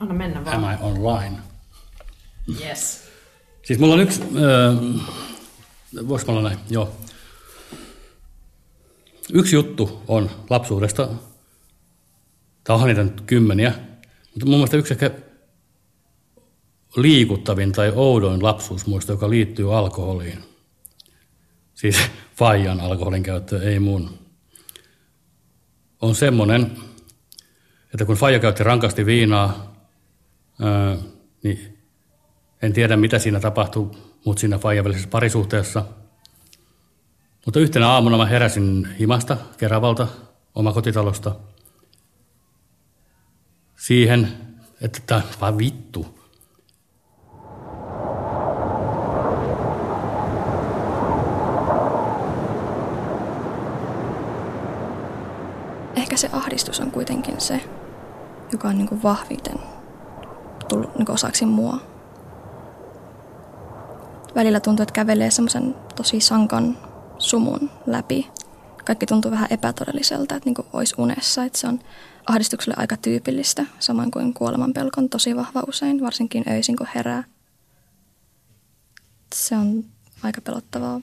Anna mennä vaan. Am I online? Yes. Siis mulla on yksi, öö, voisiko olla näin, joo. Yksi juttu on lapsuudesta, tai onhan niitä nyt kymmeniä, mutta mun mielestä yksi ehkä liikuttavin tai oudoin lapsuusmuisto, joka liittyy alkoholiin. Siis faijan alkoholin käyttö, ei mun. On semmoinen, että kun faija käytti rankasti viinaa, ää, niin en tiedä mitä siinä tapahtui, mutta siinä faijan välisessä parisuhteessa. Mutta yhtenä aamuna mä heräsin himasta Keravalta, omakotitalosta, siihen, että tämä vaan vittu. Ehkä se ahdistus on kuitenkin se, joka on niin kuin vahviten tullut niin osaksi mua. Välillä tuntuu, että kävelee semmoisen tosi sankan sumun läpi. Kaikki tuntuu vähän epätodelliselta, että niin olisi unessa. Että se on ahdistukselle aika tyypillistä, samoin kuin kuoleman pelkon tosi vahva usein, varsinkin öisin kun herää. Se on aika pelottavaa.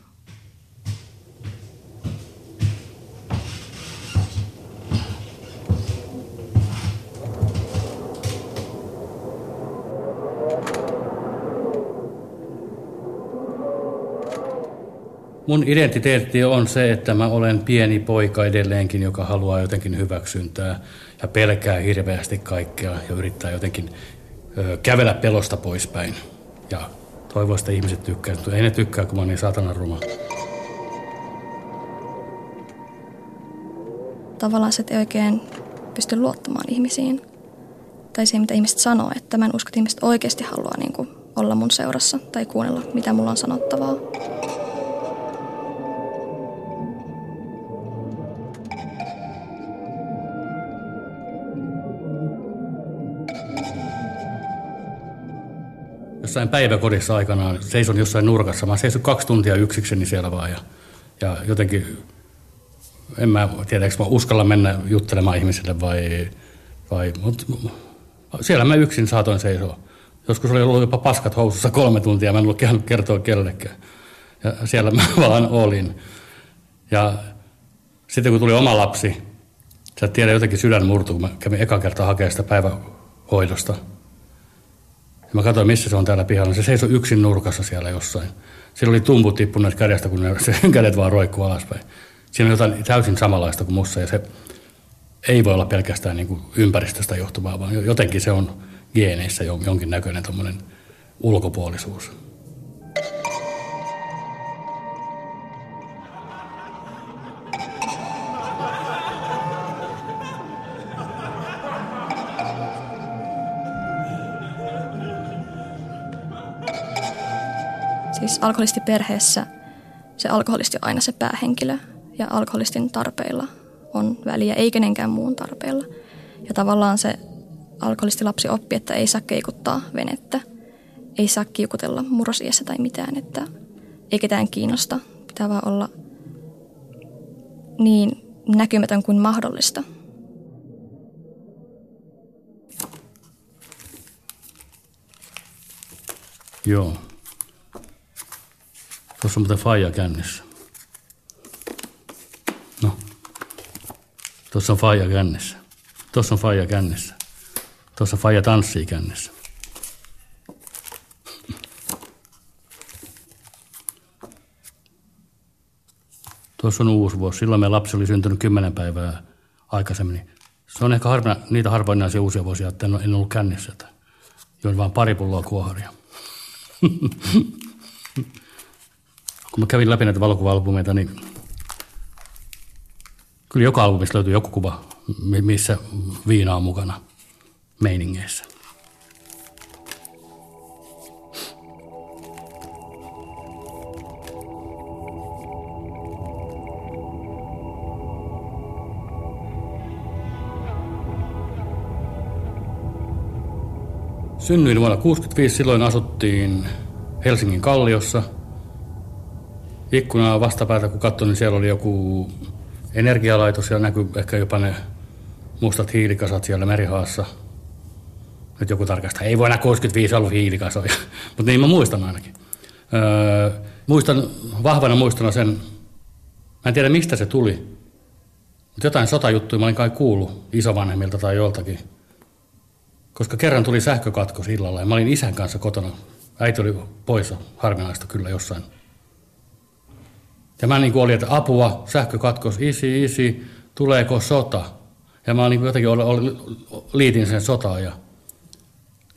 Mun identiteetti on se, että mä olen pieni poika edelleenkin, joka haluaa jotenkin hyväksyntää ja pelkää hirveästi kaikkea ja yrittää jotenkin ö, kävellä pelosta poispäin. Ja toivoo, että ihmiset tykkää. Ei ne tykkää, kun mä oon niin saatanan ruma. Tavallaan se, ei oikein pysty luottamaan ihmisiin. Tai siihen, mitä ihmiset sanoo, että mä en usko, että ihmiset oikeasti haluaa niin kuin, olla mun seurassa tai kuunnella, mitä mulla on sanottavaa. Jossain päiväkodissa aikanaan seison jossain nurkassa. Mä seison kaksi tuntia yksikseni siellä vaan ja, ja jotenkin, en mä tiedä, mä uskalla mennä juttelemaan ihmisille vai, vai mutta siellä mä yksin saatoin seisoa. Joskus oli ollut jopa paskat housussa kolme tuntia, mä en ollut kertoa kellekään. Ja siellä mä vaan olin. Ja sitten kun tuli oma lapsi, sä tiedä jotenkin sydän murtu, kun mä kävin eka kertaa hakemaan sitä päivähoidosta – ja mä katsoin, missä se on täällä pihalla. Se seisoi yksin nurkassa siellä jossain. Siellä oli tumput tippuneet kädestä, kun ne, se kädet vaan roikkuu alaspäin. Siinä on jotain täysin samanlaista kuin mussa ja se ei voi olla pelkästään niin kuin ympäristöstä johtuvaa, vaan jotenkin se on geeneissä jonkin näköinen ulkopuolisuus. Siis alkoholistiperheessä se alkoholisti on aina se päähenkilö ja alkoholistin tarpeilla on väliä, ei kenenkään muun tarpeilla. Ja tavallaan se alkoholistilapsi oppi, että ei saa keikuttaa venettä, ei saa kiukutella murrosiässä tai mitään, että ei ketään kiinnosta. Pitää vaan olla niin näkymätön kuin mahdollista. Joo. Tuossa on muuten faija kännissä. No. Tuossa on faija kännissä. Tuossa on faija kännissä. Tuossa faija tanssii kännissä. Tuossa on uusi vuosi. Silloin meidän lapsi oli syntynyt kymmenen päivää aikaisemmin. Se on ehkä harvina, niitä harvinaisia uusia vuosia, että en, en ollut kännissä. Join vain pari pulloa kuoharia. kun mä kävin läpi näitä valokuva-albumeita, niin kyllä joka albumista löytyy joku kuva, missä viina on mukana meiningeissä. Synnyin vuonna 1965, silloin asuttiin Helsingin Kalliossa – ikkunaa vastapäätä kun katsoin, niin siellä oli joku energialaitos ja näkyy ehkä jopa ne mustat hiilikasat siellä merihaassa. Nyt joku tarkastaa. Ei vuonna 65 ollut hiilikasoja, mutta niin mä muistan ainakin. Öö, muistan vahvana muistona sen, mä en tiedä mistä se tuli, mutta jotain sotajuttuja mä olin kai kuullut isovanhemmilta tai joltakin. Koska kerran tuli sähkökatkos illalla ja mä olin isän kanssa kotona. Äiti oli poissa, harvinaista kyllä jossain. Ja mä niin kuin olin, että apua, sähkökatkos, isi, isi, tuleeko sota? Ja mä niin jotenkin oli, oli, liitin sen sotaan ja,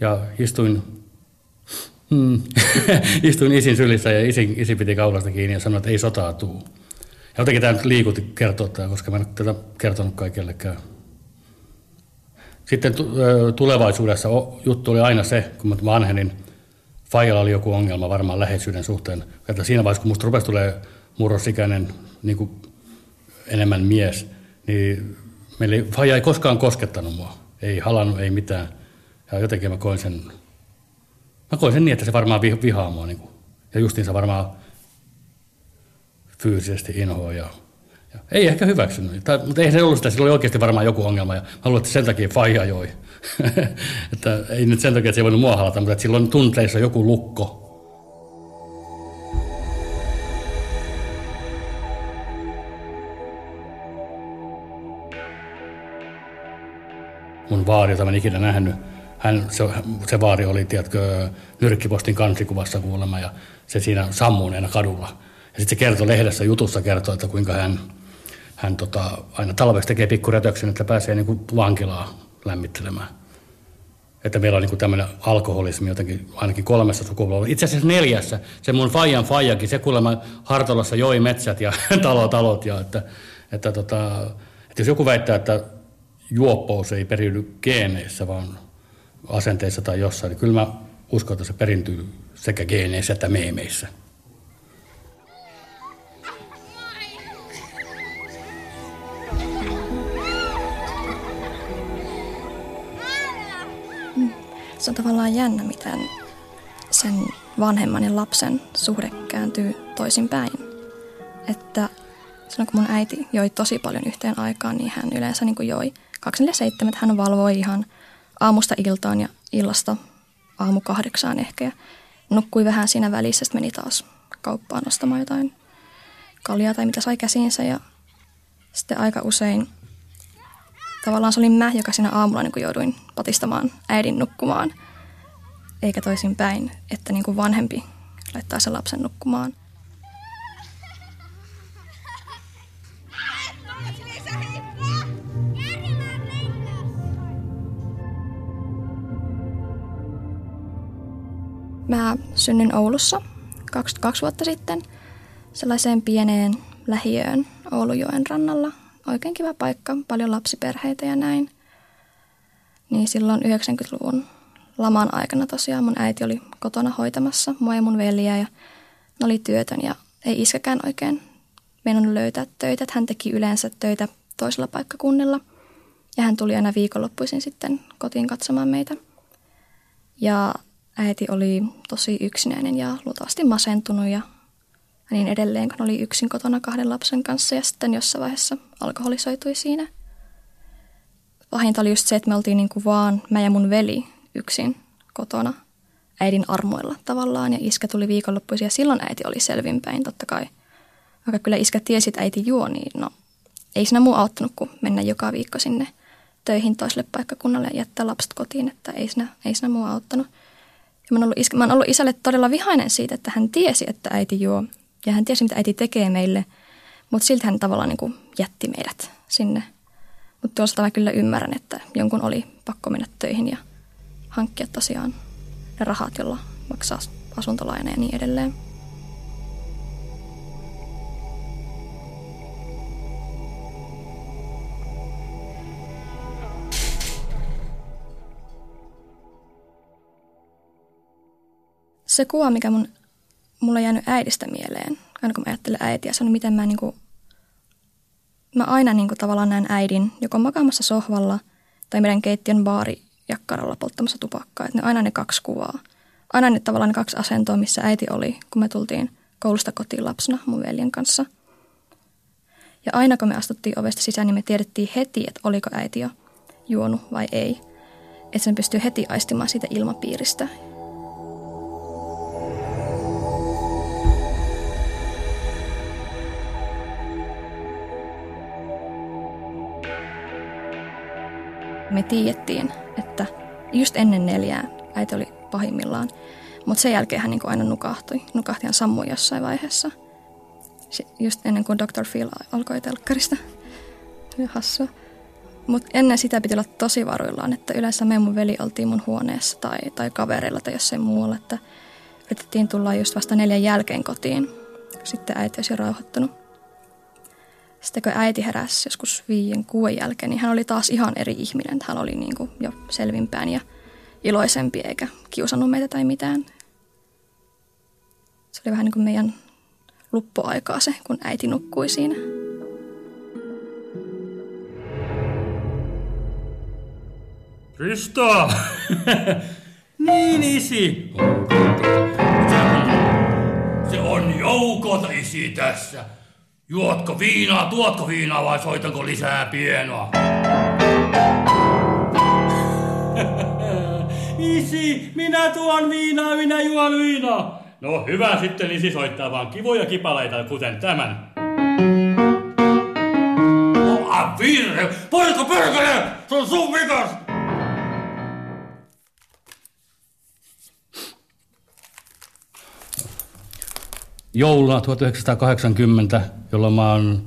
ja istuin, hmm, istuin isin sylissä ja isi, isi piti kaulasta kiinni ja sanoi, että ei sotaa tuu. Ja jotenkin tämä nyt liikutti kertoa tämä, koska mä en tätä kertonut kaikillekään. Sitten tulevaisuudessa juttu oli aina se, kun mä vanhenin, Fajalla oli joku ongelma varmaan läheisyyden suhteen. Että siinä vaiheessa, kun musta rupesi tulee murrosikäinen niin kuin enemmän mies, niin meillä ei, Faija ei koskaan koskettanut mua. Ei halannut, ei mitään. Ja jotenkin mä koin sen, mä koin sen niin, että se varmaan vihaa mua. Niin kuin. Ja justiinsa varmaan fyysisesti inhoa ja, ja ei ehkä hyväksynyt. Tai, mutta ei se ollut sitä, sillä oli oikeasti varmaan joku ongelma ja luulen, että sen takia Faija joi. että ei nyt sen takia, että se ei voinut mua halata, mutta että silloin tunteissa joku lukko, mun vaari, jota mä en ikinä nähnyt. Hän, se, se vaari oli, tiedätkö, nyrkkipostin kansikuvassa kuulemma ja se siinä sammuneena kadulla. Ja sitten se kertoi lehdessä jutussa, kertoi, että kuinka hän, hän tota, aina talveksi tekee pikkuretöksen, että pääsee niin kuin vankilaa lämmittelemään. Että meillä on niin tämmöinen alkoholismi jotenkin ainakin kolmessa sukupolvessa. Itse asiassa neljässä. Se mun faijan faijakin, se kuulemma Hartolassa joi metsät ja talot talot. Ja että, että, tota, että jos joku väittää, että juoppous ei periydy geeneissä, vaan asenteissa tai jossain. Niin kyllä mä uskon, että se perintyy sekä geeneissä että meemeissä. Se on tavallaan jännä, miten sen vanhemman ja lapsen suhde kääntyy toisinpäin. Että silloin kun mun äiti joi tosi paljon yhteen aikaan, niin hän yleensä niin joi 247, hän valvoi ihan aamusta iltaan ja illasta aamu kahdeksaan ehkä. Ja nukkui vähän siinä välissä, sitten meni taas kauppaan ostamaan jotain kaljaa tai mitä sai käsiinsä. Ja sitten aika usein tavallaan se oli mä, joka siinä aamulla niin jouduin patistamaan äidin nukkumaan. Eikä toisin päin, että niin kuin vanhempi laittaa sen lapsen nukkumaan. Mä synnyin Oulussa 22 vuotta sitten sellaiseen pieneen lähiöön Oulujoen rannalla. Oikein kiva paikka, paljon lapsiperheitä ja näin. Niin silloin 90-luvun laman aikana tosiaan mun äiti oli kotona hoitamassa mua ja mun veliä ja ne oli työtön ja ei iskäkään oikein mennyt löytää töitä. Hän teki yleensä töitä toisella paikkakunnilla ja hän tuli aina viikonloppuisin sitten kotiin katsomaan meitä. Ja äiti oli tosi yksinäinen ja luultavasti masentunut ja niin edelleen, kun oli yksin kotona kahden lapsen kanssa ja sitten jossain vaiheessa alkoholisoitui siinä. Pahinta oli just se, että me oltiin niin kuin vaan mä ja mun veli yksin kotona äidin armoilla tavallaan ja iskä tuli viikonloppuisin ja silloin äiti oli selvinpäin totta kai. Vaikka kyllä iskä tiesi, että äiti juo, niin no ei siinä muu auttanut kuin mennä joka viikko sinne töihin toiselle paikkakunnalle ja jättää lapset kotiin, että ei siinä, ei siinä muu auttanut. Ja mä oon, ollut, iskä, mä oon ollut isälle todella vihainen siitä, että hän tiesi, että äiti juo. Ja hän tiesi, mitä äiti tekee meille. Mutta silti hän tavallaan niin jätti meidät sinne. Mutta tuosta mä kyllä ymmärrän, että jonkun oli pakko mennä töihin ja hankkia tosiaan ne rahat, jolla maksaa asuntolaina ja niin edelleen. Se kuva, mikä mun, mulla on jäänyt äidistä mieleen, aina kun mä ajattelen äitiä, se on miten mä niinku, mä aina niinku tavallaan näen äidin joko makaamassa sohvalla tai meidän keittiön baari jakkaralla polttamassa tupakkaa. Et ne aina ne kaksi kuvaa. Aina ne tavallaan ne kaksi asentoa, missä äiti oli, kun me tultiin koulusta kotiin lapsena mun veljen kanssa. Ja aina kun me astuttiin ovesta sisään, niin me tiedettiin heti, että oliko äiti jo juonut vai ei. että sen pystyy heti aistimaan siitä ilmapiiristä. Me tiedettiin, että just ennen neljää äiti oli pahimmillaan, mutta sen jälkeen hän niin aina nukahtui. Nukahti hän sammui jossain vaiheessa. Just ennen kuin Dr. Phil alkoi telkkarista. Hassua. Mutta ennen sitä piti olla tosi varuillaan, että yleensä me mun veli oltiin mun huoneessa tai, tai kavereilla tai jossain muualla, että yritettiin tulla just vasta neljän jälkeen kotiin. Sitten äiti olisi rauhoittunut. Sitten kun äiti heräsi joskus viien kuuden jälkeen, niin hän oli taas ihan eri ihminen. Hän oli niin kuin jo selvimpään ja iloisempi eikä kiusannut meitä tai mitään. Se oli vähän niin kuin meidän luppuaikaa se, kun äiti nukkui siinä. Krista! niin, isi! Se on joukot isi tässä. Juotko viinaa, tuotko viinaa vai soitanko lisää pienoa? isi, minä tuon viinaa, minä juon viinaa. No hyvä sitten, isi soittaa vaan kivoja kipaleita, kuten tämän. Oh, virhe! Poika perkele! Se on sun vikas! jouluna 1980, jolloin mä oon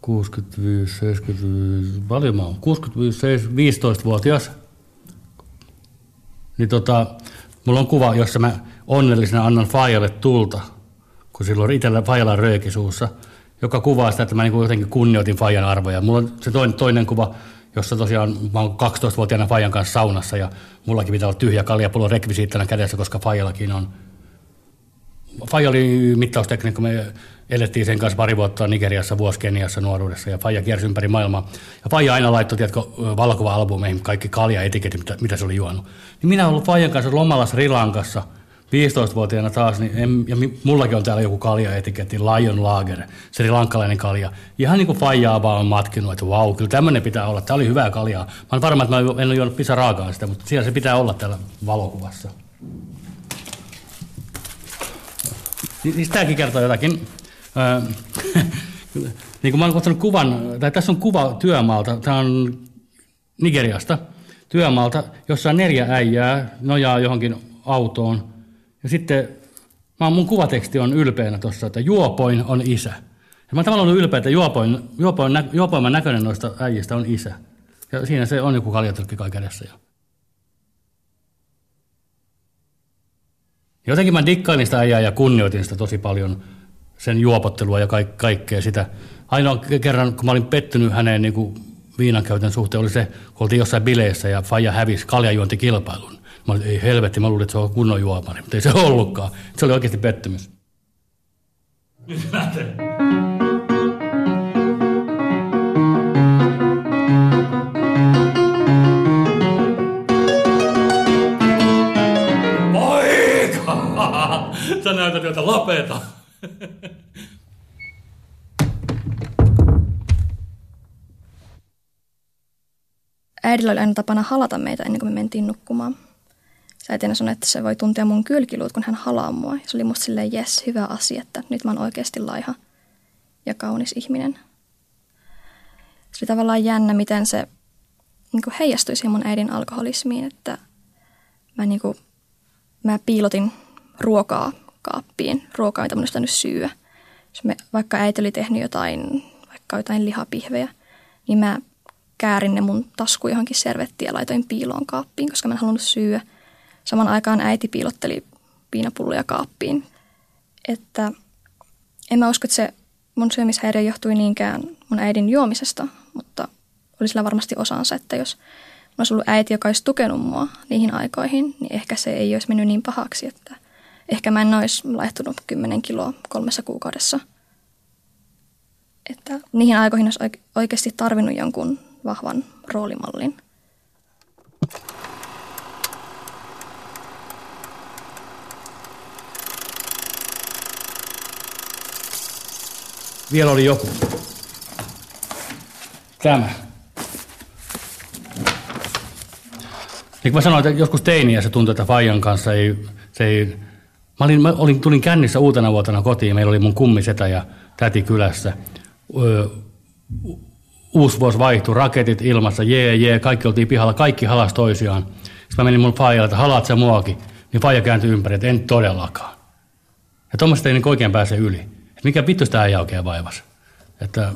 65, 75, paljon mä oon, 65, 15-vuotias. Niin tota, mulla on kuva, jossa mä onnellisena annan Fajalle tulta, kun silloin itsellä Fajalla rööki suussa, joka kuvaa sitä, että mä niin jotenkin kunnioitin Fajan arvoja. Mulla on se toinen, toinen kuva, jossa tosiaan mä oon 12-vuotiaana Fajan kanssa saunassa ja mullakin pitää olla tyhjä kaljapullo rekvisiittana kädessä, koska Fajallakin on Faija oli mittaustekniikko, me elettiin sen kanssa pari vuotta Nigeriassa, vuosi Keniassa nuoruudessa ja Faija kiersi ympäri maailmaa. Ja Faija aina laittoi, tiedätkö, valokuva-albumeihin kaikki kalja-etiketit, mitä, mitä se oli juonut. Niin minä olen ollut Faijan kanssa lomalla Sri Lankassa 15-vuotiaana taas, niin en, ja mullakin on täällä joku kalja-etiketti, Lion Lager, sri lankalainen kalja. Ihan niin kuin Faijaa vaan on matkinut, että vau, kyllä tämmöinen pitää olla. Tämä oli hyvää kaljaa. Mä olen varma, että mä en ole juonut pisaraakaan sitä, mutta siellä se pitää olla täällä valokuvassa. Niin, niin tämäkin kertoo jotakin. niin kuin mä olen kuvan, tai tässä on kuva työmaalta, tämä on Nigeriasta, työmaalta, jossa neljä äijää nojaa johonkin autoon. Ja sitten mä, mun kuvateksti on ylpeänä tuossa, että juopoin on isä. Ja mä tavallaan ollut ylpeä, että juopoin, juopoin, juopoimman näköinen noista äijistä on isä. Ja siinä se on joku kaljatölkki kai kädessä. Jo. Jotenkin mä dikkailin sitä äijää ja kunnioitin sitä tosi paljon, sen juopottelua ja kaik- kaikkea sitä. Ainoa kerran, kun mä olin pettynyt häneen niin kuin viinankäytön suhteen, oli se, kun oltiin jossain bileissä ja Faija hävisi kaljajuontikilpailun. Mä olin, ei helvetti, mä luulin, että se on kunnon juomari, mutta ei se ollutkaan. Se oli oikeasti pettymys. Nyt Sä näytät jotain lapeta. Äidillä oli aina tapana halata meitä ennen kuin me mentiin nukkumaan. Äitinä sanoi, että se voi tuntea mun kylkiluut, kun hän halaa mua. Se oli musta silleen, jes, hyvä asia, että nyt mä oon oikeasti laiha ja kaunis ihminen. Se oli tavallaan jännä, miten se niin heijastui siihen mun äidin alkoholismiin, että mä, niin kuin, mä piilotin ruokaa kaappiin, ruokaa, mitä mun olisi syödä. Jos me, vaikka äiti oli tehnyt jotain, vaikka jotain lihapihvejä, niin mä käärin ne mun tasku johonkin servettiin ja laitoin piiloon kaappiin, koska mä en halunnut syödä. Saman aikaan äiti piilotteli viinapulloja kaappiin. Että en mä usko, että se mun syömishäiriö johtui niinkään mun äidin juomisesta, mutta oli sillä varmasti osansa, että jos olisi ollut äiti, joka olisi tukenut mua niihin aikoihin, niin ehkä se ei olisi mennyt niin pahaksi, että ehkä mä en olisi laihtunut 10 kiloa kolmessa kuukaudessa. Että niihin aikoihin olisi oikeasti tarvinnut jonkun vahvan roolimallin. Vielä oli joku. Tämä. Niin kuin mä sanoin, että joskus teiniä se tuntui, että Fajan kanssa ei, se ei Mä, olin, mä olin, tulin kännissä uutena vuotena kotiin, meillä oli mun kummisetä ja täti kylässä. Öö, uusi vuosi vaihtui, raketit ilmassa, jee, jee, kaikki oltiin pihalla, kaikki halas toisiaan. Sitten mä menin mun faijalle, että halaat sä muakin. Niin faija kääntyi ympäri, että en todellakaan. Ja tuommoista ei niin oikein pääse yli. Et mikä vittu sitä ei oikein vaivas. Että,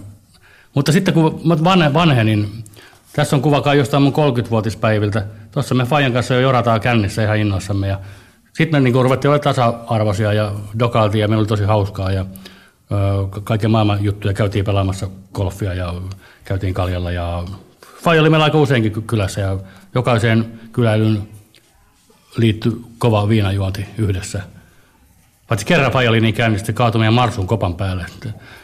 mutta sitten kun mä vanhe, vanhenin, tässä on kuvakaan jostain mun 30-vuotispäiviltä. Tuossa me Fajan kanssa jo jorataan kännissä ihan innoissamme. Ja sitten me niin ruvettiin olla tasa-arvoisia ja dokailtiin ja meillä oli tosi hauskaa. Ja, kaiken maailman juttuja käytiin pelaamassa golfia ja käytiin kaljalla ja Faija oli meillä aika useinkin kylässä ja jokaiseen kyläilyn liittyi kova viinajuonti yhdessä. Paitsi kerran Faija oli niin käynnissä, että kaatui meidän Marsun kopan päälle.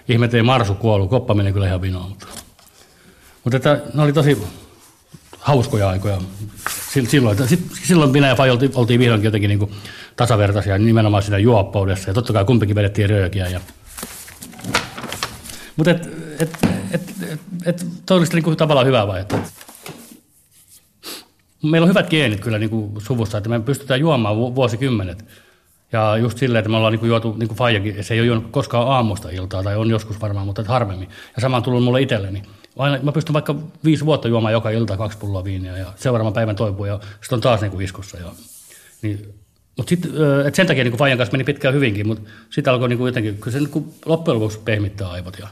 Ihmet ei Marsu kuollut, koppa meni kyllä ihan vinoon. Mutta, mutta että ne oli tosi hauskoja aikoja. Silloin, silloin minä ja Faija oltiin, oltiin vihdoinkin jotenkin niin kuin tasavertaisia nimenomaan siinä juoppoudessa. Ja totta kai kumpikin vedettiin röökiä. Ja... Mutta et, et, et, et, et, toi olisi niin tavallaan hyvä vai? Että, meillä on hyvät geenit kyllä niin kuin suvussa, että me pystytään juomaan vuosikymmenet. Ja just silleen, että me ollaan niin juotu, niin kuin Faijakin, se ei ole juonut koskaan aamusta iltaa, tai on joskus varmaan, mutta harvemmin. Ja sama on tullut mulle itselleni. Aina, mä pystyn vaikka viisi vuotta juomaan joka ilta kaksi pulloa viiniä, ja seuraavan päivän toipuu, ja sitten on taas niin kuin iskussa. Ja, niin, mutta sitten, että sen takia niin Fajan kanssa meni pitkään hyvinkin, mutta sitten alkoi niin kuin jotenkin, kyllä se niin kuin loppujen lopuksi pehmittää aivot. Ja,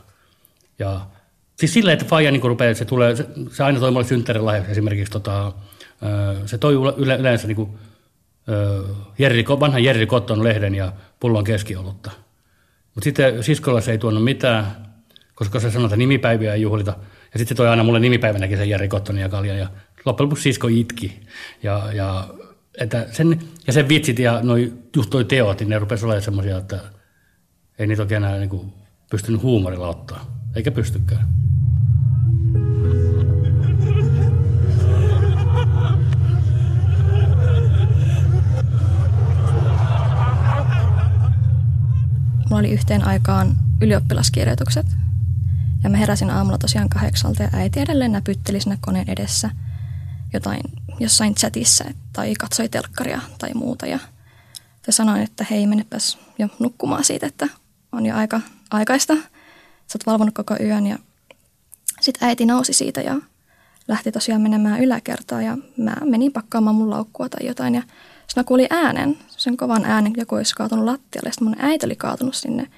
ja siis silleen, että Faija niin rupeaa, se, tulee, se, se aina toi mulle synttärilahjaksi esimerkiksi, tota, se toi yle, yleensä niin kuin, Jerry, vanhan Jerry Cotton lehden ja pullon keskiolutta. Mutta sitten siskolla se ei tuonut mitään, koska se sanoi, että nimipäiviä ei juhlita. Ja sitten toi aina mulle nimipäivänäkin sen Cottonin ja kaljan. Ja loppujen lopuksi sisko itki. Ja, ja, että sen, ja sen vitsit ja noi, just toi teot, niin ne rupesi olemaan semmoisia, että ei niitä oikein enää niin pystynyt huumorilla ottaa. Eikä pystykään. Mulla oli yhteen aikaan ylioppilaskirjoitukset. Ja mä heräsin aamulla tosiaan kahdeksalta ja äiti edelleen näpytteli sinne koneen edessä jotain jossain chatissa tai katsoi telkkaria tai muuta. Ja te sanoin, että hei, menepäs jo nukkumaan siitä, että on jo aika aikaista. Sä oot valvonut koko yön ja sitten äiti nousi siitä ja lähti tosiaan menemään yläkertaan ja mä menin pakkaamaan mun laukkua tai jotain ja sitten mä kuulin äänen, sen kovan äänen, joku olisi kaatunut lattialle. Sitten mun äiti oli kaatunut sinne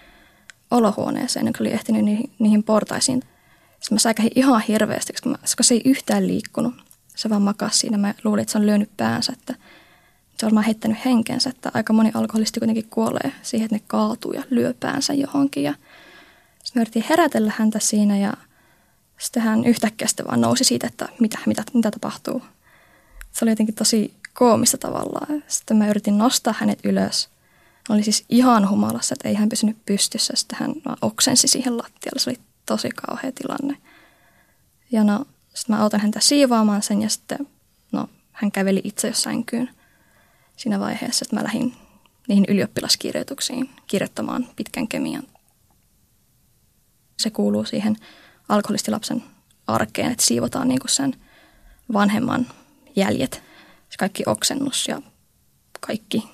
olohuoneeseen, joka oli ehtinyt niihin, niihin portaisiin. Sitten mä säikähin ihan hirveästi, koska, mä, koska se ei yhtään liikkunut. Se vaan makasi siinä. Mä luulin, että se on lyönyt päänsä, että se on varmaan heittänyt henkensä, että aika moni alkoholisti kuitenkin kuolee siihen, että ne kaatuu ja lyö päänsä johonkin. Ja sitten me yritin herätellä häntä siinä ja sitten hän yhtäkkiä sitten vaan nousi siitä, että mitä, mitä, mitä tapahtuu. Se oli jotenkin tosi koomista tavallaan. Sitten mä yritin nostaa hänet ylös. Oli siis ihan humalassa, että ei hän pysynyt pystyssä. Sitten hän oksensi siihen lattialle. Se oli tosi kauhea tilanne. Ja no, sitten mä autan häntä siivoamaan sen ja sitten no, hän käveli itse jossain kyyn siinä vaiheessa, että mä lähdin niihin ylioppilaskirjoituksiin kirjoittamaan pitkän kemian. Se kuuluu siihen alkoholistilapsen arkeen, että siivotaan niin sen vanhemman jäljet – se kaikki oksennus ja kaikki,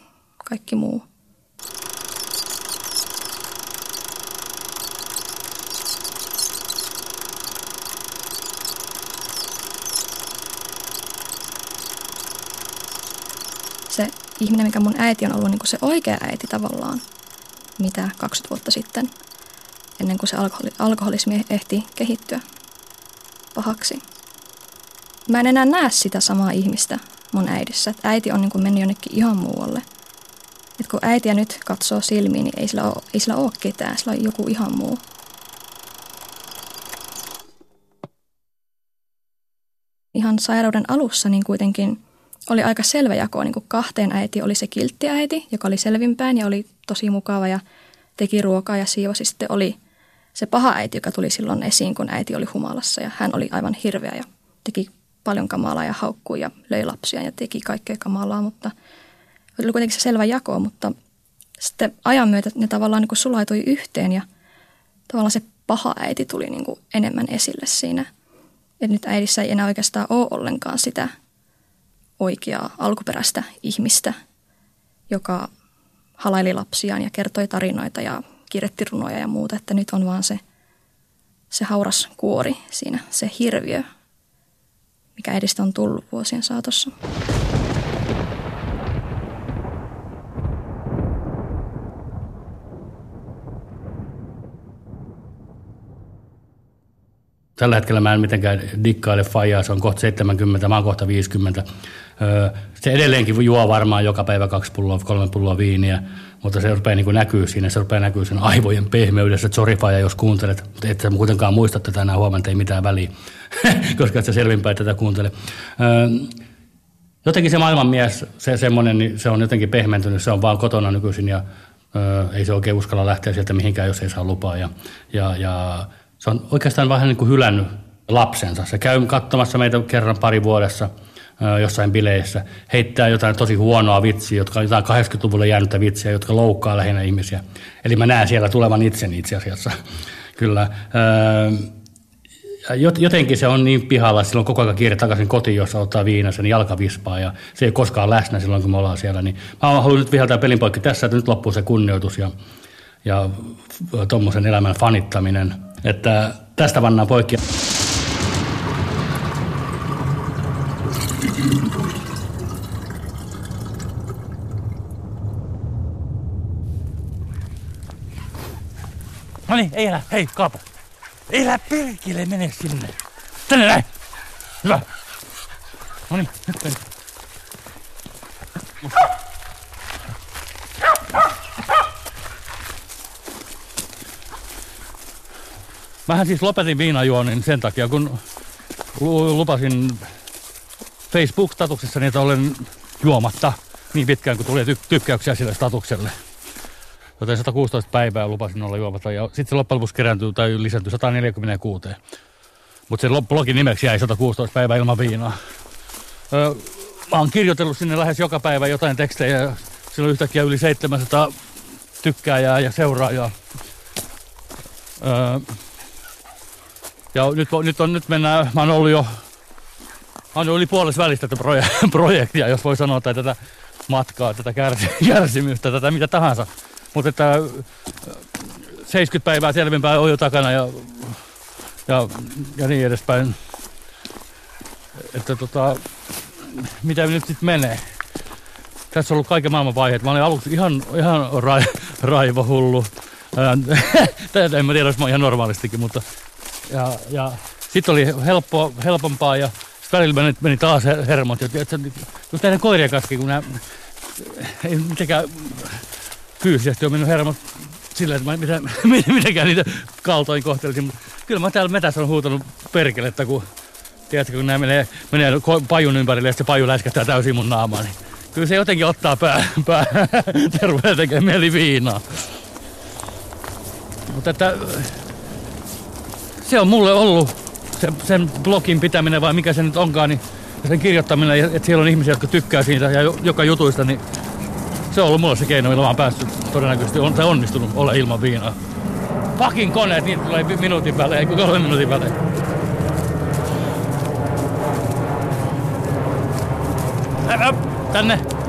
kaikki muu. Se ihminen, mikä mun äiti on ollut niin kuin se oikea äiti tavallaan, mitä 20 vuotta sitten, ennen kuin se alkoholismi ehti kehittyä pahaksi. Mä en enää näe sitä samaa ihmistä, mun äidissä. Että äiti on niin kuin mennyt jonnekin ihan muualle. Et kun äitiä nyt katsoo silmiin, niin ei sillä, ole, ei sillä ole ketään, sillä on joku ihan muu. Ihan sairauden alussa niin kuitenkin oli aika selvä jako niin kuin kahteen äiti. Oli se kiltti äiti, joka oli selvinpäin ja oli tosi mukava ja teki ruokaa ja siivosi. Sitten oli se paha äiti, joka tuli silloin esiin, kun äiti oli humalassa ja hän oli aivan hirveä ja teki paljon kamalaa ja haukkui ja löi lapsia ja teki kaikkea kamalaa, mutta oli kuitenkin se selvä jako, mutta sitten ajan myötä ne tavallaan niin kuin sulaitui yhteen ja tavallaan se paha äiti tuli niin kuin enemmän esille siinä. Että nyt äidissä ei enää oikeastaan ole ollenkaan sitä oikeaa alkuperäistä ihmistä, joka halaili lapsiaan ja kertoi tarinoita ja kirjoitti runoja ja muuta, että nyt on vaan se, se hauras kuori siinä, se hirviö, mikä edistä on tullut vuosien saatossa. Tällä hetkellä mä en mitenkään dikkaile fajaa, se on kohta 70, mä oon kohta 50. Se edelleenkin juo varmaan joka päivä kaksi pulloa, kolme pulloa viiniä, mutta se rupeaa niin näkyy siinä, se rupeaa näkyy sen aivojen pehmeydessä, että sori faija, jos kuuntelet, mutta et sä kuitenkaan muista tätä enää huomenta, ei mitään väliä, koska et sä selvinpäin tätä kuuntele. Jotenkin se maailmanmies, se semmoinen, niin se on jotenkin pehmentynyt, se on vaan kotona nykyisin ja ei se oikein uskalla lähteä sieltä mihinkään, jos ei saa lupaa. Ja, ja, ja se on oikeastaan vähän niin kuin hylännyt lapsensa. Se käy katsomassa meitä kerran pari vuodessa jossain bileissä, heittää jotain tosi huonoa vitsiä, jotka jotain 80-luvulle jäänyttä vitsiä, jotka loukkaa lähinnä ihmisiä. Eli mä näen siellä tulevan itseni itse asiassa. Kyllä. Jotenkin se on niin pihalla, silloin koko ajan kiire takaisin kotiin, jossa ottaa viinassa, niin jalka vispaa ja se ei koskaan läsnä silloin, kun me ollaan siellä. Niin mä haluan nyt viheltää pelin poikki tässä, että nyt loppuu se kunnioitus ja, ja tuommoisen elämän fanittaminen – että tästä pannaan poikki. No niin, ei elä, hei Kaapo. Elä perkele, mene sinne. Tänne näin. Hyvä. No niin, nyt meni. Mähän siis lopetin viinajuonnin sen takia, kun lupasin Facebook-statuksessa, että olen juomatta niin pitkään, kun tuli ty- tykkäyksiä sille statukselle. Joten 116 päivää lupasin olla juomatta ja sitten se loppujen lopuksi kerääntyi tai lisääntyi 146. Mutta se blogin nimeksi jäi 116 päivää ilman viinaa. Öö, mä oon kirjoitellut sinne lähes joka päivä jotain tekstejä ja siinä on yhtäkkiä yli 700 tykkääjää ja seuraajaa. Ja nyt, nyt, on, nyt mennään, mä oon ollut jo, oon yli puolessa välistä tätä projektia, jos voi sanoa, tai tätä matkaa, tätä kärsi, kärsimystä, tätä mitä tahansa. Mutta että 70 päivää selvinpäin on jo takana ja, ja, ja niin edespäin. Että tota, mitä nyt sitten menee. Tässä on ollut kaiken maailman vaiheet. Mä olin aluksi ihan, ihan ra, raivohullu. Tätä en mä tiedä, jos mä ihan normaalistikin, mutta ja, ja sitten oli helppo, helpompaa ja välillä meni, meni taas hermot. että että, just näiden koirien kanssa, kun nämä ei mitenkään fyysisesti ole mennyt hermot sillä, että mä miten, mitenkään niitä kaltoin kohtelisin. Mutta kyllä mä täällä metässä on huutanut perkelettä, kun tiedätkö, kun nämä menee, menee pajun ympärille ja se paju läiskättää täysin mun naamaa, niin kyllä se jotenkin ottaa pää, pää terveyden tekee mieli viinaa. Mutta että se on mulle ollut se, sen blogin pitäminen vai mikä se nyt onkaan, niin sen kirjoittaminen, että siellä on ihmisiä, jotka tykkää siitä ja joka jutuista, niin se on ollut mulle se keino, millä mä oon päässyt todennäköisesti on, tai onnistunut olla ilman viinaa. Fucking koneet, niitä tulee minuutin välein, kolme minuutin välein. Tänne.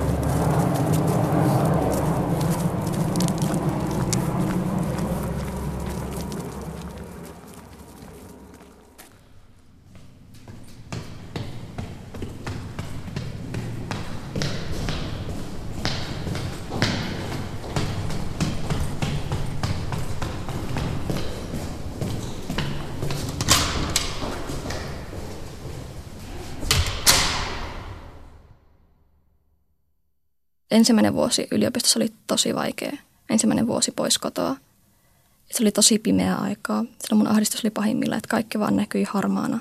Ensimmäinen vuosi yliopistossa oli tosi vaikea. Ensimmäinen vuosi pois kotoa. Se oli tosi pimeää aikaa. Silloin mun ahdistus oli pahimmilla, että kaikki vaan näkyi harmaana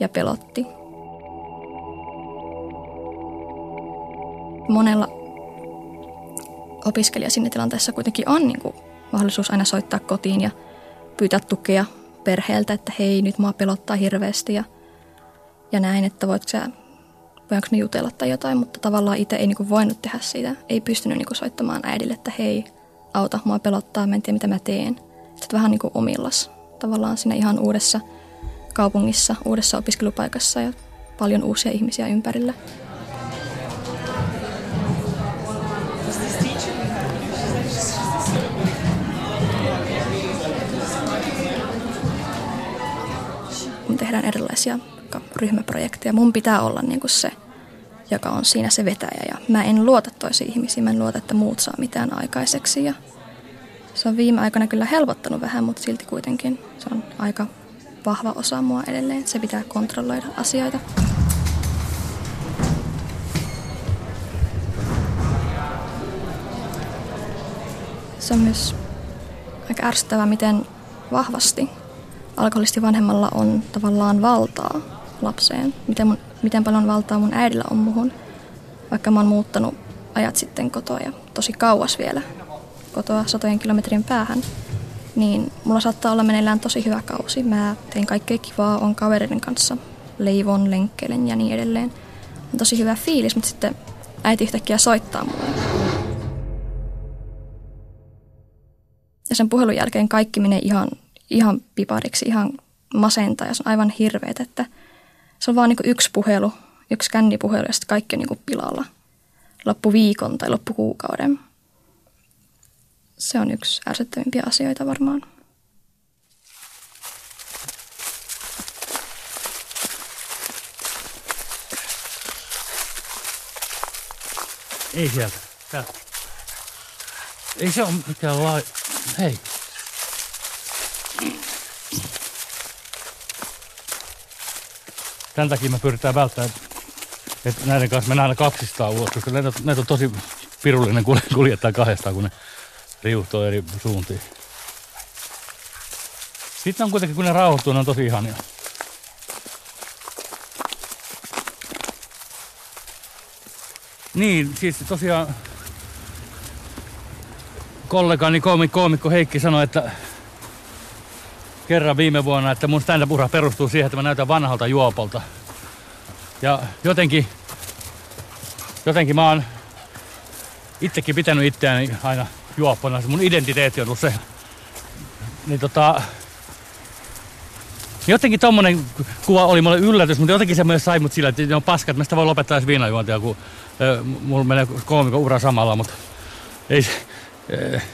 ja pelotti. Monella opiskelija sinne tilanteessa kuitenkin on niin kuin mahdollisuus aina soittaa kotiin ja pyytää tukea perheeltä, että hei, nyt mua pelottaa hirveästi ja, ja näin, että voitko sä voinko me jutella tai jotain, mutta tavallaan itse ei niinku voinut tehdä sitä. Ei pystynyt niinku soittamaan äidille, että hei, auta, mua pelottaa, mä en tiedä mitä mä teen. Sitten vähän niinku omillas tavallaan siinä ihan uudessa kaupungissa, uudessa opiskelupaikassa ja paljon uusia ihmisiä ympärillä. tehdään erilaisia ryhmäprojekteja. Mun pitää olla niin kuin se, joka on siinä se vetäjä ja mä en luota toisiin ihmisiin, mä en luota, että muut saa mitään aikaiseksi ja se on viime aikoina kyllä helpottanut vähän, mutta silti kuitenkin se on aika vahva osa mua edelleen. Se pitää kontrolloida asioita. Se on myös aika ärsyttävää, miten vahvasti alkoholisti vanhemmalla on tavallaan valtaa lapseen. Miten, mun, miten paljon valtaa mun äidillä on muhun. Vaikka mä oon muuttanut ajat sitten kotoa ja tosi kauas vielä kotoa satojen kilometrin päähän, niin mulla saattaa olla meneillään tosi hyvä kausi. Mä teen kaikkea kivaa, on kavereiden kanssa, leivon, lenkkeilen ja niin edelleen. On tosi hyvä fiilis, mutta sitten äiti yhtäkkiä soittaa mulle. Ja sen puhelun jälkeen kaikki menee ihan, ihan pipariksi, ihan masentaa ja se on aivan hirveet, että se on vaan niin yksi puhelu, yksi kännipuhelu ja sitten kaikki on niin pilalla loppuviikon tai loppukuukauden. Se on yksi ärsyttävimpiä asioita varmaan. Ei sieltä. Ei se ole mikään lai... Hei. Tän takia me pyritään välttämään, että näiden kanssa mennään aina kaksistaan ulos, koska näitä, näitä on tosi pirullinen kuljettaa kahdestaan, kun ne riuhtoo eri suuntiin. Sitten on kuitenkin, kun ne rauhoittuu, ne on tosi ihania. Niin, siis tosiaan kollegani koomikko Heikki sanoi, että kerran viime vuonna, että mun stand-up-ura perustuu siihen, että mä näytän vanhalta juopolta. Ja jotenkin, jotenkin mä oon itsekin pitänyt itseäni aina juoppona. Mun identiteetti on ollut se. Niin tota, Jotenkin tommonen kuva oli mulle yllätys, mutta jotenkin se myös sai mut sillä, että ne on paskat, mä sitä voi lopettaa edes viinajuontia, kun äh, mulla menee koomikon ura samalla, mutta ei,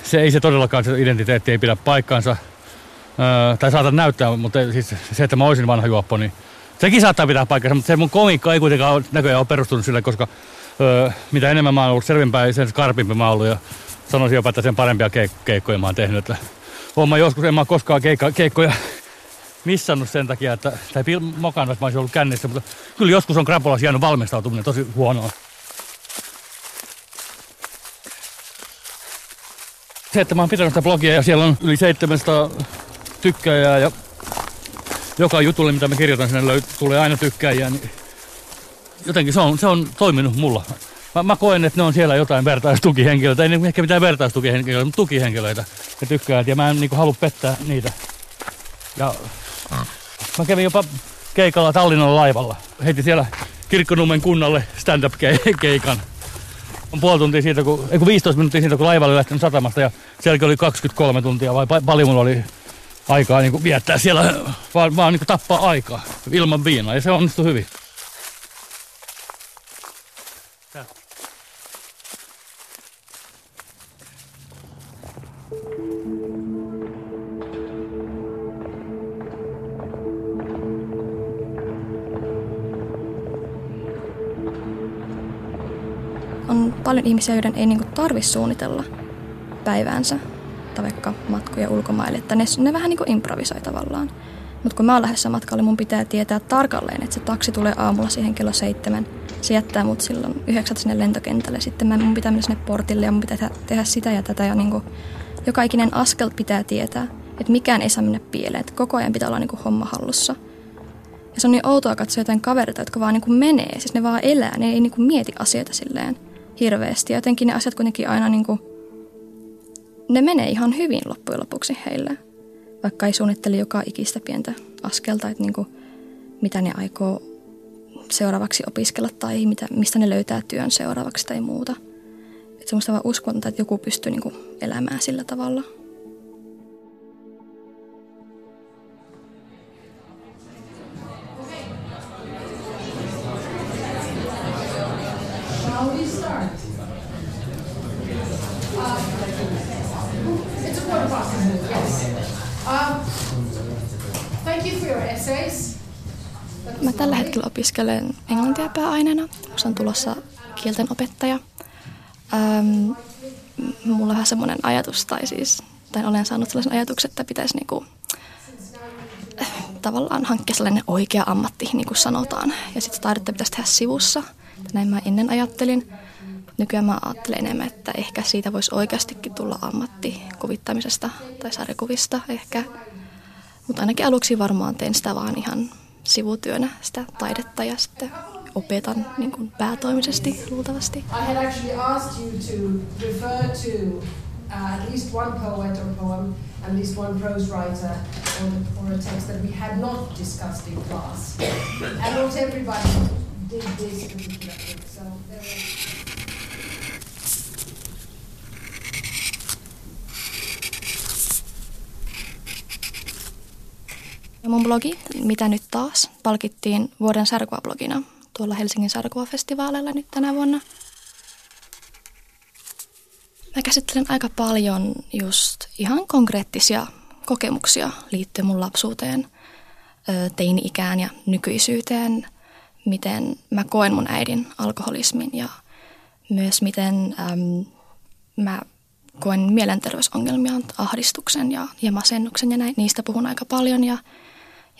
se ei se todellakaan, se identiteetti ei pidä paikkaansa. Äh, tai saatan näyttää, mutta siis se, että mä olisin vanha juoppo, niin sekin saattaa pitää paikkansa, mutta se mun komiikka ei kuitenkaan ole, näköjään ole perustunut sille, koska äh, mitä enemmän mä oon ollut selvinpäin, sen skarpimpi mä oon ollut ja sanoisin jopa, että sen parempia keik- keikkoja mä oon tehnyt. Että oon mä joskus, en mä koskaan keikka, keikkoja missannut sen takia, että, tai mokannut, että mä olisin ollut kännissä, mutta kyllä joskus on krapolas jäänyt valmistautuminen tosi huonoa. Se, että mä oon pitänyt sitä blogia ja siellä on yli 700 tykkäjää ja joka jutulle, mitä mä kirjoitan sinne, löyt, tulee aina tykkäjiä, niin jotenkin se on, se on toiminut mulla. Mä, mä koen, että ne on siellä jotain vertaistukihenkilöitä, ei ehkä mitään vertaistukihenkilöitä, mutta tukihenkilöitä ja tykkäät ja mä en niin halua pettää niitä. Ja Mä kävin jopa keikalla Tallinnan laivalla. Heitin siellä Kirkkonummen kunnalle stand-up-keikan. On puoli tuntia siitä, kun, ei kun 15 minuuttia siitä, kun laiva oli lähtenyt satamasta ja sielläkin oli 23 tuntia vai paljon mulla oli aikaa niin viettää siellä, vaan, vaan niin tappaa aikaa ilman viinaa ja se onnistui hyvin. paljon ihmisiä, joiden ei niinku tarvitse suunnitella päiväänsä tai vaikka matkoja ulkomaille, että ne, ne vähän niinku improvisoi tavallaan. Mutta kun mä oon lähdössä matkalle, mun pitää tietää tarkalleen, että se taksi tulee aamulla siihen kello seitsemän. Se jättää mut silloin yhdeksältä sinne lentokentälle. Sitten mä, mun pitää mennä sinne portille ja mun pitää tehdä, sitä ja tätä. Ja niinku, joka ikinen askel pitää tietää, että mikään ei saa mennä pieleen. Että koko ajan pitää olla niinku homma hallussa. Ja se on niin outoa katsoa jotain kavereita, jotka vaan niinku menee. Siis ne vaan elää, ne ei niinku mieti asioita silleen hirveästi. Ja jotenkin ne asiat kuitenkin aina niin kuin, ne menee ihan hyvin loppujen lopuksi heille. Vaikka ei suunnittele joka ikistä pientä askelta, että niin kuin, mitä ne aikoo seuraavaksi opiskella tai mitä, mistä ne löytää työn seuraavaksi tai muuta. Että semmoista vaan uskonta, että joku pystyy niin kuin, elämään sillä tavalla – opiskelen englantia pääaineena. Minusta on tulossa kielten opettaja. Ähm, mulla on vähän semmoinen ajatus, tai siis tai olen saanut sellaisen ajatuksen, että pitäisi niinku, äh, tavallaan hankkia sellainen oikea ammatti, niin kuin sanotaan. Ja sitten taidetta pitäisi tehdä sivussa. Näin mä ennen ajattelin. Nykyään mä ajattelen enemmän, että ehkä siitä voisi oikeastikin tulla ammatti kuvittamisesta tai sarjakuvista ehkä. Mutta ainakin aluksi varmaan teen sitä vaan ihan sivutyönä, sitä taidetta ja sitten opetan niin kuin päätoimisesti luultavasti. I had actually asked you to refer to uh, at least one poet or poem, at least one prose writer, or, the, or a text that we had not discussed in class. and not everybody did this. So there was Ja mun blogi, mitä nyt taas, palkittiin vuoden sarkuablogina tuolla Helsingin sarkuafestivaaleilla nyt tänä vuonna. Mä käsittelen aika paljon just ihan konkreettisia kokemuksia liittyen mun lapsuuteen, teini-ikään ja nykyisyyteen, miten mä koen mun äidin alkoholismin ja myös miten äm, mä koen mielenterveysongelmia, ahdistuksen ja, ja masennuksen ja näin. Niistä puhun aika paljon ja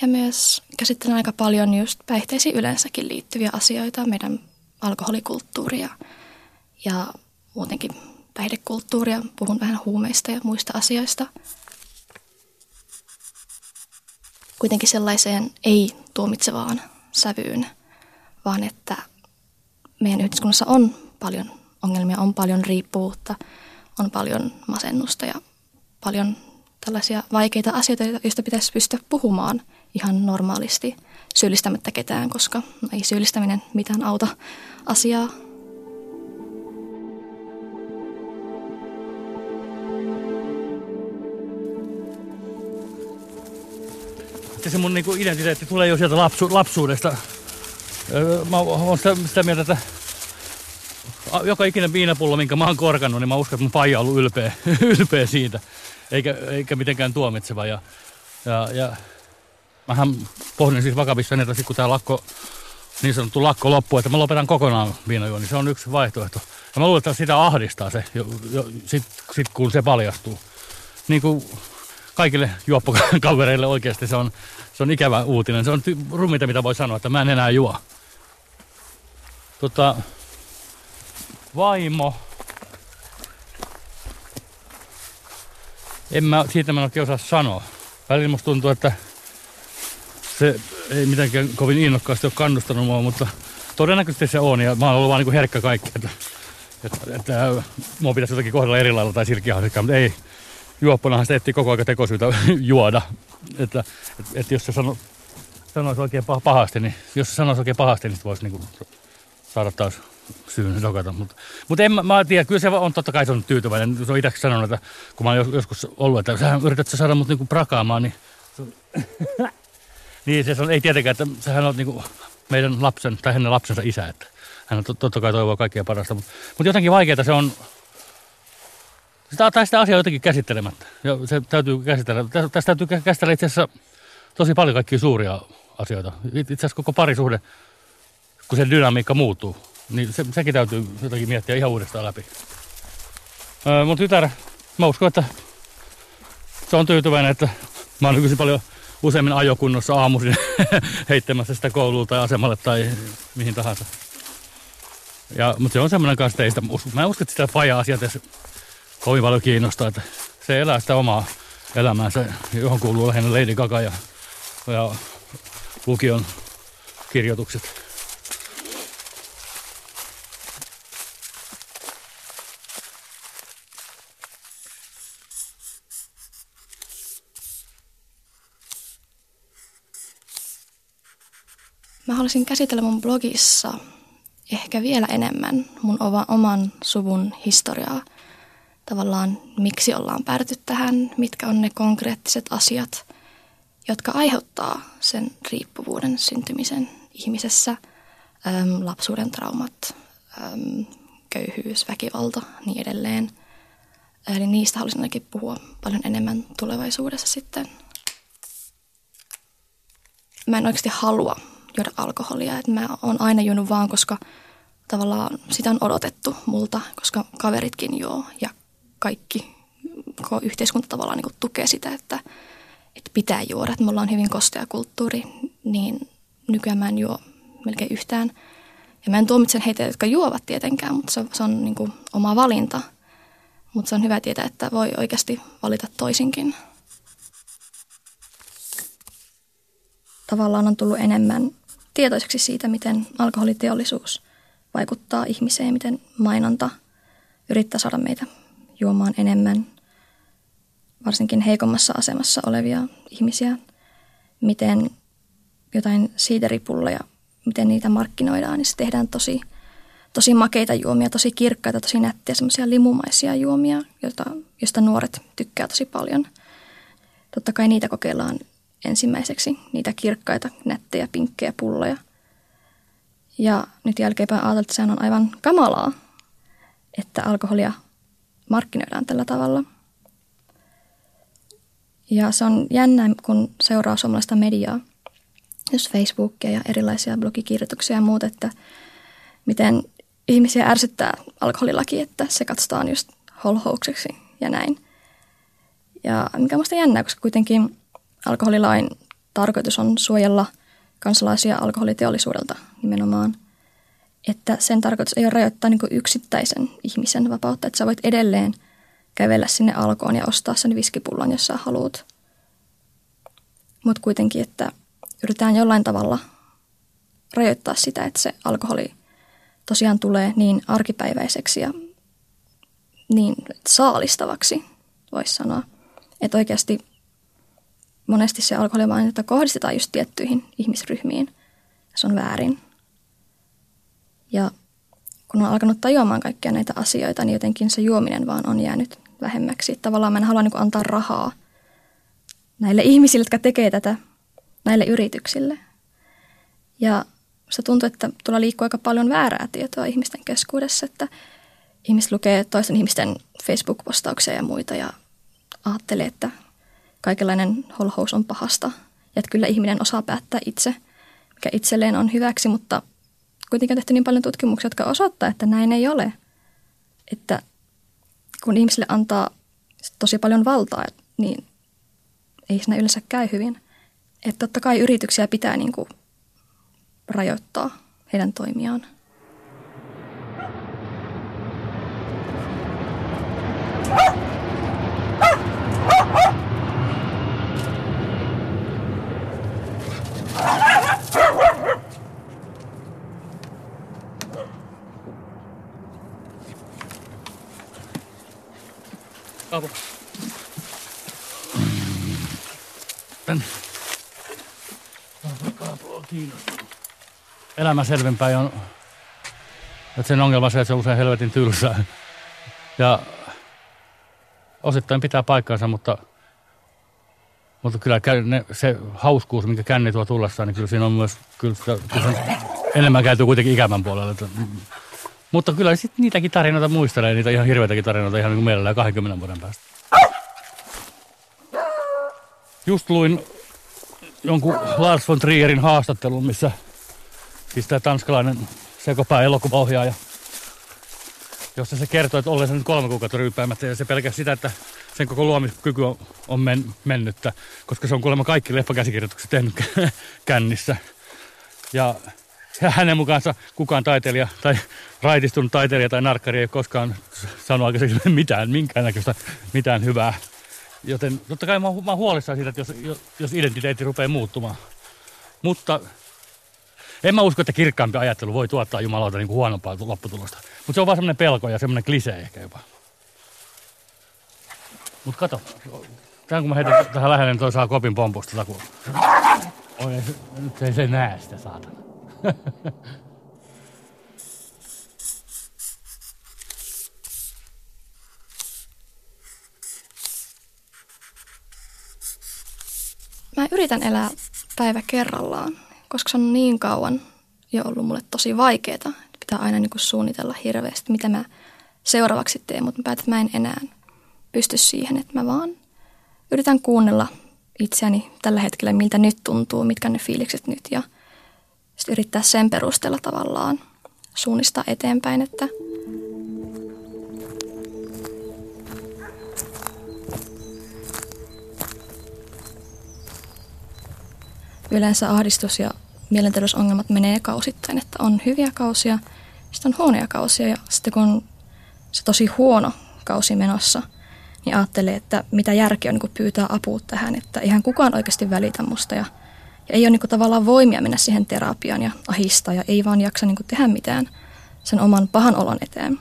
ja myös käsittelen aika paljon just päihteisiin yleensäkin liittyviä asioita, meidän alkoholikulttuuria ja muutenkin päihdekulttuuria. Puhun vähän huumeista ja muista asioista. Kuitenkin sellaiseen ei-tuomitsevaan sävyyn, vaan että meidän yhteiskunnassa on paljon ongelmia, on paljon riippuvuutta, on paljon masennusta ja paljon tällaisia vaikeita asioita, joista pitäisi pystyä puhumaan – ihan normaalisti syyllistämättä ketään, koska ei syyllistäminen mitään auta asiaa. Se mun niinku identiteetti tulee jo sieltä lapsu, lapsuudesta. Mä oon sitä, sitä mieltä, että joka ikinen viinapullo, minkä mä oon korkannut, niin mä uskon, että mun paija on ollut ylpeä, ylpeä siitä, eikä, eikä mitenkään tuomitseva. Ja, ja, ja mähän pohdin siis vakavissa että kun tämä lakko, niin sanottu lakko loppuu, että mä lopetan kokonaan viinajuon, niin se on yksi vaihtoehto. Ja mä luulen, että sitä ahdistaa se, jo, jo, sit, sit kun se paljastuu. Niin kuin kaikille juoppokavereille oikeasti se on, se on ikävä uutinen. Se on rumita, mitä voi sanoa, että mä en enää juo. Tota, vaimo. En mä, siitä mä en oikein osaa sanoa. Välillä musta tuntuu, että se ei mitenkään kovin innokkaasti ole kannustanut mua, mutta todennäköisesti se on. Ja mä oon ollut vaan niin herkkä kaikki, että, että, että mua pitäisi jotenkin kohdella eri lailla tai silkkihasikkaa, mutta ei. Juopponahan se etsii koko ajan tekosyytä juoda. Että, että, että jos se sano, sanoisi oikein pahasti, niin jos se sanoisi oikein pahasti, niin voisi niin saada taas syyn sokata. Mutta, mutta en mä, mä tiedä, kyllä se on totta kai se on tyytyväinen. Se on itse sanonut, että kun mä olen joskus ollut, että sä yrität saada mut niinku prakaamaan, niin niin, se on, ei tietenkään, että sehän on niin kuin meidän lapsen tai hänen lapsensa isä, että hän totta kai toivoo kaikkea parasta, mutta, mutta jotenkin vaikeaa se on, sitä, tai sitä asiaa jotenkin käsittelemättä. Ja se täytyy käsitellä. Tästä täytyy käsitellä itse asiassa tosi paljon kaikkia suuria asioita. Itse asiassa koko parisuhde, kun se dynamiikka muuttuu, niin se, sekin täytyy jotenkin miettiä ihan uudestaan läpi. Mun tytär, mä uskon, että se on tyytyväinen, että mä oon nykyisin paljon useimmin ajokunnossa aamuisin heittämässä sitä kouluun tai asemalle tai mihin tahansa. Ja, mutta se on semmoinen kanssa teistä. Mä en usko, että sitä faja-asiat kovin paljon kiinnostaa. Että se elää sitä omaa elämäänsä, johon kuuluu lähinnä Lady Gaga ja, ja lukion kirjoitukset. Mä haluaisin käsitellä mun blogissa ehkä vielä enemmän mun oman suvun historiaa. Tavallaan miksi ollaan päädytty tähän, mitkä on ne konkreettiset asiat, jotka aiheuttaa sen riippuvuuden syntymisen ihmisessä. Äm, lapsuuden traumat, äm, köyhyys, väkivalta, niin edelleen. Eli niistä haluaisin ainakin puhua paljon enemmän tulevaisuudessa sitten. Mä en oikeasti halua juoda alkoholia. Et mä oon aina juonut vaan, koska tavallaan sitä on odotettu multa, koska kaveritkin joo ja kaikki, koko yhteiskunta tavallaan niin tukee sitä, että, että pitää juoda. Että me ollaan hyvin kostea kulttuuri, niin nykyään mä en juo melkein yhtään. Ja mä en tuomitse heitä, jotka juovat tietenkään, mutta se, se on niin kuin oma valinta. Mutta se on hyvä tietää, että voi oikeasti valita toisinkin. Tavallaan on tullut enemmän tietoiseksi siitä, miten alkoholiteollisuus vaikuttaa ihmiseen, miten mainonta yrittää saada meitä juomaan enemmän, varsinkin heikommassa asemassa olevia ihmisiä, miten jotain siideripulloja, miten niitä markkinoidaan, niin se tehdään tosi, tosi makeita juomia, tosi kirkkaita, tosi nättiä, semmoisia limumaisia juomia, joista nuoret tykkää tosi paljon. Totta kai niitä kokeillaan ensimmäiseksi, niitä kirkkaita, nättejä, pinkkejä pulloja. Ja nyt jälkeenpäin ajatellaan, että sehän on aivan kamalaa, että alkoholia markkinoidaan tällä tavalla. Ja se on jännä, kun seuraa suomalaista mediaa, jos Facebookia ja erilaisia blogikirjoituksia ja muut, että miten ihmisiä ärsyttää alkoholilaki, että se katsotaan just holhoukseksi ja näin. Ja mikä on musta jännää, koska kuitenkin alkoholilain tarkoitus on suojella kansalaisia alkoholiteollisuudelta nimenomaan. Että sen tarkoitus ei ole rajoittaa niin yksittäisen ihmisen vapautta, että sä voit edelleen kävellä sinne alkoon ja ostaa sen viskipullon, jos sä haluat. Mutta kuitenkin, että yritetään jollain tavalla rajoittaa sitä, että se alkoholi tosiaan tulee niin arkipäiväiseksi ja niin saalistavaksi, voisi sanoa. Että oikeasti monesti se alkoholimaininta kohdistetaan just tiettyihin ihmisryhmiin. Se on väärin. Ja kun on alkanut tajuamaan kaikkia näitä asioita, niin jotenkin se juominen vaan on jäänyt vähemmäksi. Tavallaan mä en halua niin antaa rahaa näille ihmisille, jotka tekee tätä, näille yrityksille. Ja se tuntuu, että tulla liikkuu aika paljon väärää tietoa ihmisten keskuudessa, että ihmiset lukee toisten ihmisten Facebook-postauksia ja muita ja ajattelee, että kaikenlainen holhous on pahasta. Ja että kyllä ihminen osaa päättää itse, mikä itselleen on hyväksi, mutta kuitenkin on tehty niin paljon tutkimuksia, jotka osoittaa, että näin ei ole. Että kun ihmisille antaa tosi paljon valtaa, niin ei siinä yleensä käy hyvin. Että totta kai yrityksiä pitää niin kuin rajoittaa heidän toimiaan. Kaapu. Tänne. Kaapu on kiinnostunut. Elämä selvempää on, että sen ongelma se, että se on usein helvetin tylsää. Ja osittain pitää paikkaansa, mutta, mutta kyllä ne, se hauskuus, minkä känni tuo tullessaan, niin kyllä siinä on myös, kyllä, sitä, kyllä enemmän käyty kuitenkin ikävän puolella. Että, mutta kyllä sitten niitäkin tarinoita muistelee, niitä ihan hirveitäkin tarinoita ihan niin kuin mielellään 20 vuoden päästä. Just luin jonkun Lars von Trierin haastattelun, missä siis tämä tanskalainen sekopää elokuvaohjaaja, jossa se kertoo, että ollen sen kolme kuukautta ryyppäämättä ja se pelkää sitä, että sen koko luomiskyky on, on men, mennyttä, koska se on kuulemma kaikki leffakäsikirjoitukset tehnyt kännissä. Ja hänen mukaansa kukaan taiteilija tai raitistunut taiteilija tai narkkari ei koskaan sanonut aikaisemmin mitään, minkäännäköistä mitään hyvää. Joten totta kai mä oon huolissaan siitä, että jos, jos identiteetti rupeaa muuttumaan. Mutta en mä usko, että kirkkaampi ajattelu voi tuottaa jumalauta niin kuin huonompaa lopputulosta. Mutta se on vaan semmoinen pelko ja semmoinen klisee ehkä jopa. Mutta kato, tämän kun mä heitän tähän lähelle, niin toi saa kopin pompusta takuun. Oi, nyt ei se näe sitä saatana. Mä yritän elää päivä kerrallaan, koska se on niin kauan jo ollut mulle tosi vaikeaa. Pitää aina niin suunnitella hirveästi, mitä mä seuraavaksi teen, mutta mä päätän, että mä en enää pysty siihen, että mä vaan yritän kuunnella itseäni tällä hetkellä, miltä nyt tuntuu, mitkä ne fiilikset nyt ja – sitten yrittää sen perusteella tavallaan suunnistaa eteenpäin, että yleensä ahdistus ja mielenterveysongelmat menee kausittain, että on hyviä kausia, sitten on huonoja kausia ja sitten kun se tosi huono kausi menossa, niin ajattelee, että mitä järkeä on niin pyytää apua tähän, että ihan kukaan oikeasti välitä musta ja, ja ei ole niin tavallaan voimia mennä siihen terapiaan ja ahistaa ja ei vaan jaksa niin tehdä mitään sen oman pahan olon eteen.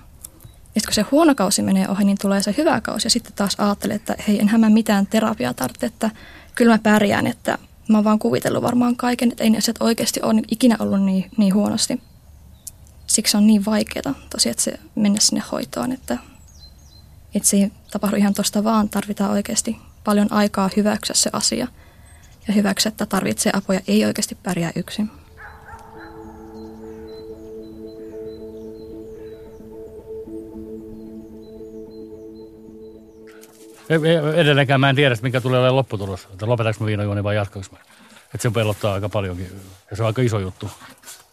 Ja kun se huono kausi menee ohi, niin tulee se hyvä kausi ja sitten taas ajattelee, että hei, enhän mä mitään terapiaa tarvitse, että kyllä mä pärjään, että mä oon vaan kuvitellut varmaan kaiken, että ei ne asiat oikeasti ole ikinä ollut niin, niin huonosti. Siksi on niin vaikeaa tosiaan, että se mennä sinne hoitoon, että, että se ei tapahdu ihan tuosta vaan. Tarvitaan oikeasti paljon aikaa hyväksyä se asia ja hyväksyä, että tarvitsee apua ei oikeasti pärjää yksin. Edelleenkään mä en tiedä, mikä tulee olemaan lopputulos. Että lopetanko mä viinajuoni vai jatkanko mä. Että se pelottaa aika paljonkin. Ja se on aika iso juttu.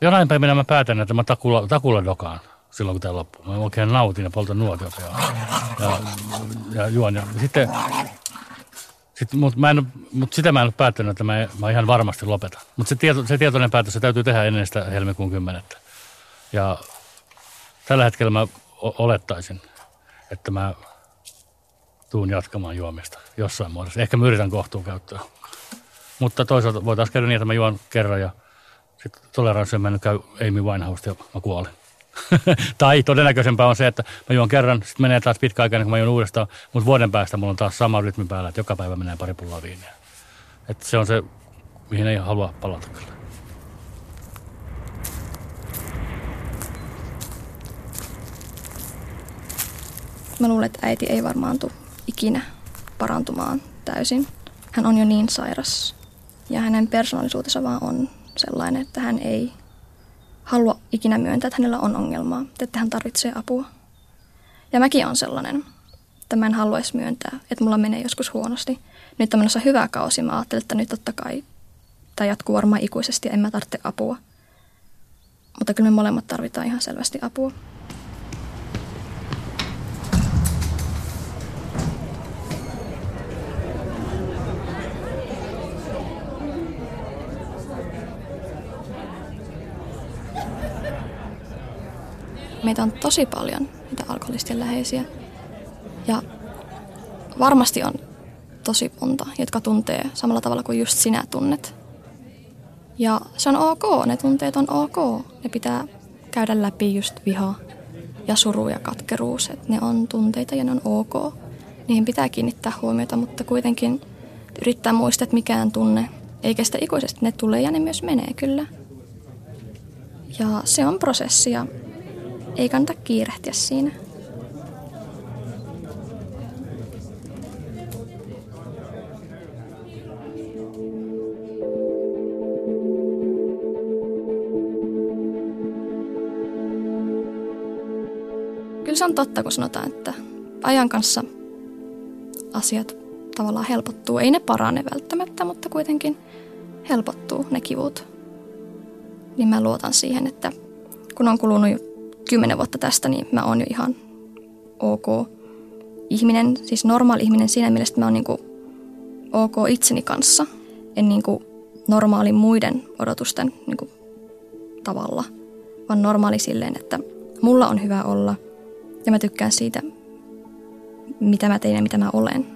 Jonain päivänä mä päätän, että mä takulla, takulla dokaan silloin, kun tämä loppuu. Mä oikein nautin ja poltan nuotiota ja, ja, ja juon. Ja sitten, sit, mut mä en, mut sitä mä en ole päättänyt, että mä, mä ihan varmasti lopetan. Mutta se, tieto, se tietoinen päätös se täytyy tehdä ennen sitä helmikuun 10. Ja tällä hetkellä mä olettaisin, että mä tuun jatkamaan juomista jossain muodossa. Ehkä mä yritän kohtuun käyttöä. Mutta toisaalta voitaisiin käydä niin, että mä juon kerran ja sitten toleranssi on mennyt käy Amy Winehouse ja mä kuolen. tai todennäköisempää on se, että mä juon kerran, sitten menee taas pitkä aika, kun mä juon uudestaan, mutta vuoden päästä mulla on taas sama rytmi päällä, että joka päivä menee pari pulloa viiniä. Että se on se, mihin ei halua palata kyllä. Mä luulen, että äiti ei varmaan tule ikinä parantumaan täysin. Hän on jo niin sairas ja hänen persoonallisuutensa vaan on sellainen, että hän ei halua ikinä myöntää, että hänellä on ongelmaa, että hän tarvitsee apua. Ja mäkin on sellainen, että mä en haluaisi myöntää, että mulla menee joskus huonosti. Nyt on menossa hyvä kausi, mä ajattelen, että nyt totta kai tämä jatkuu varmaan ikuisesti ja en mä tarvitse apua. Mutta kyllä me molemmat tarvitaan ihan selvästi apua. Meitä on tosi paljon niitä alkoholistien läheisiä. Ja varmasti on tosi monta, jotka tuntee samalla tavalla kuin just sinä tunnet. Ja se on ok, ne tunteet on ok. Ne pitää käydä läpi just viha ja suru ja katkeruus. Että ne on tunteita ja ne on ok. Niihin pitää kiinnittää huomiota, mutta kuitenkin yrittää muistaa, että mikään tunne ei kestä ikuisesti. Ne tulee ja ne myös menee kyllä. Ja se on prosessi ja ei kannata kiirehtiä siinä. Se on totta, kun sanotaan, että ajan kanssa asiat tavallaan helpottuu. Ei ne parane välttämättä, mutta kuitenkin helpottuu ne kivut. Niin mä luotan siihen, että kun on kulunut kymmenen vuotta tästä, niin mä oon jo ihan ok ihminen, siis normaali ihminen siinä mielessä, että mä oon niin ok itseni kanssa. En niin normaali muiden odotusten niin tavalla, vaan normaali silleen, että mulla on hyvä olla ja mä tykkään siitä, mitä mä teen ja mitä mä olen.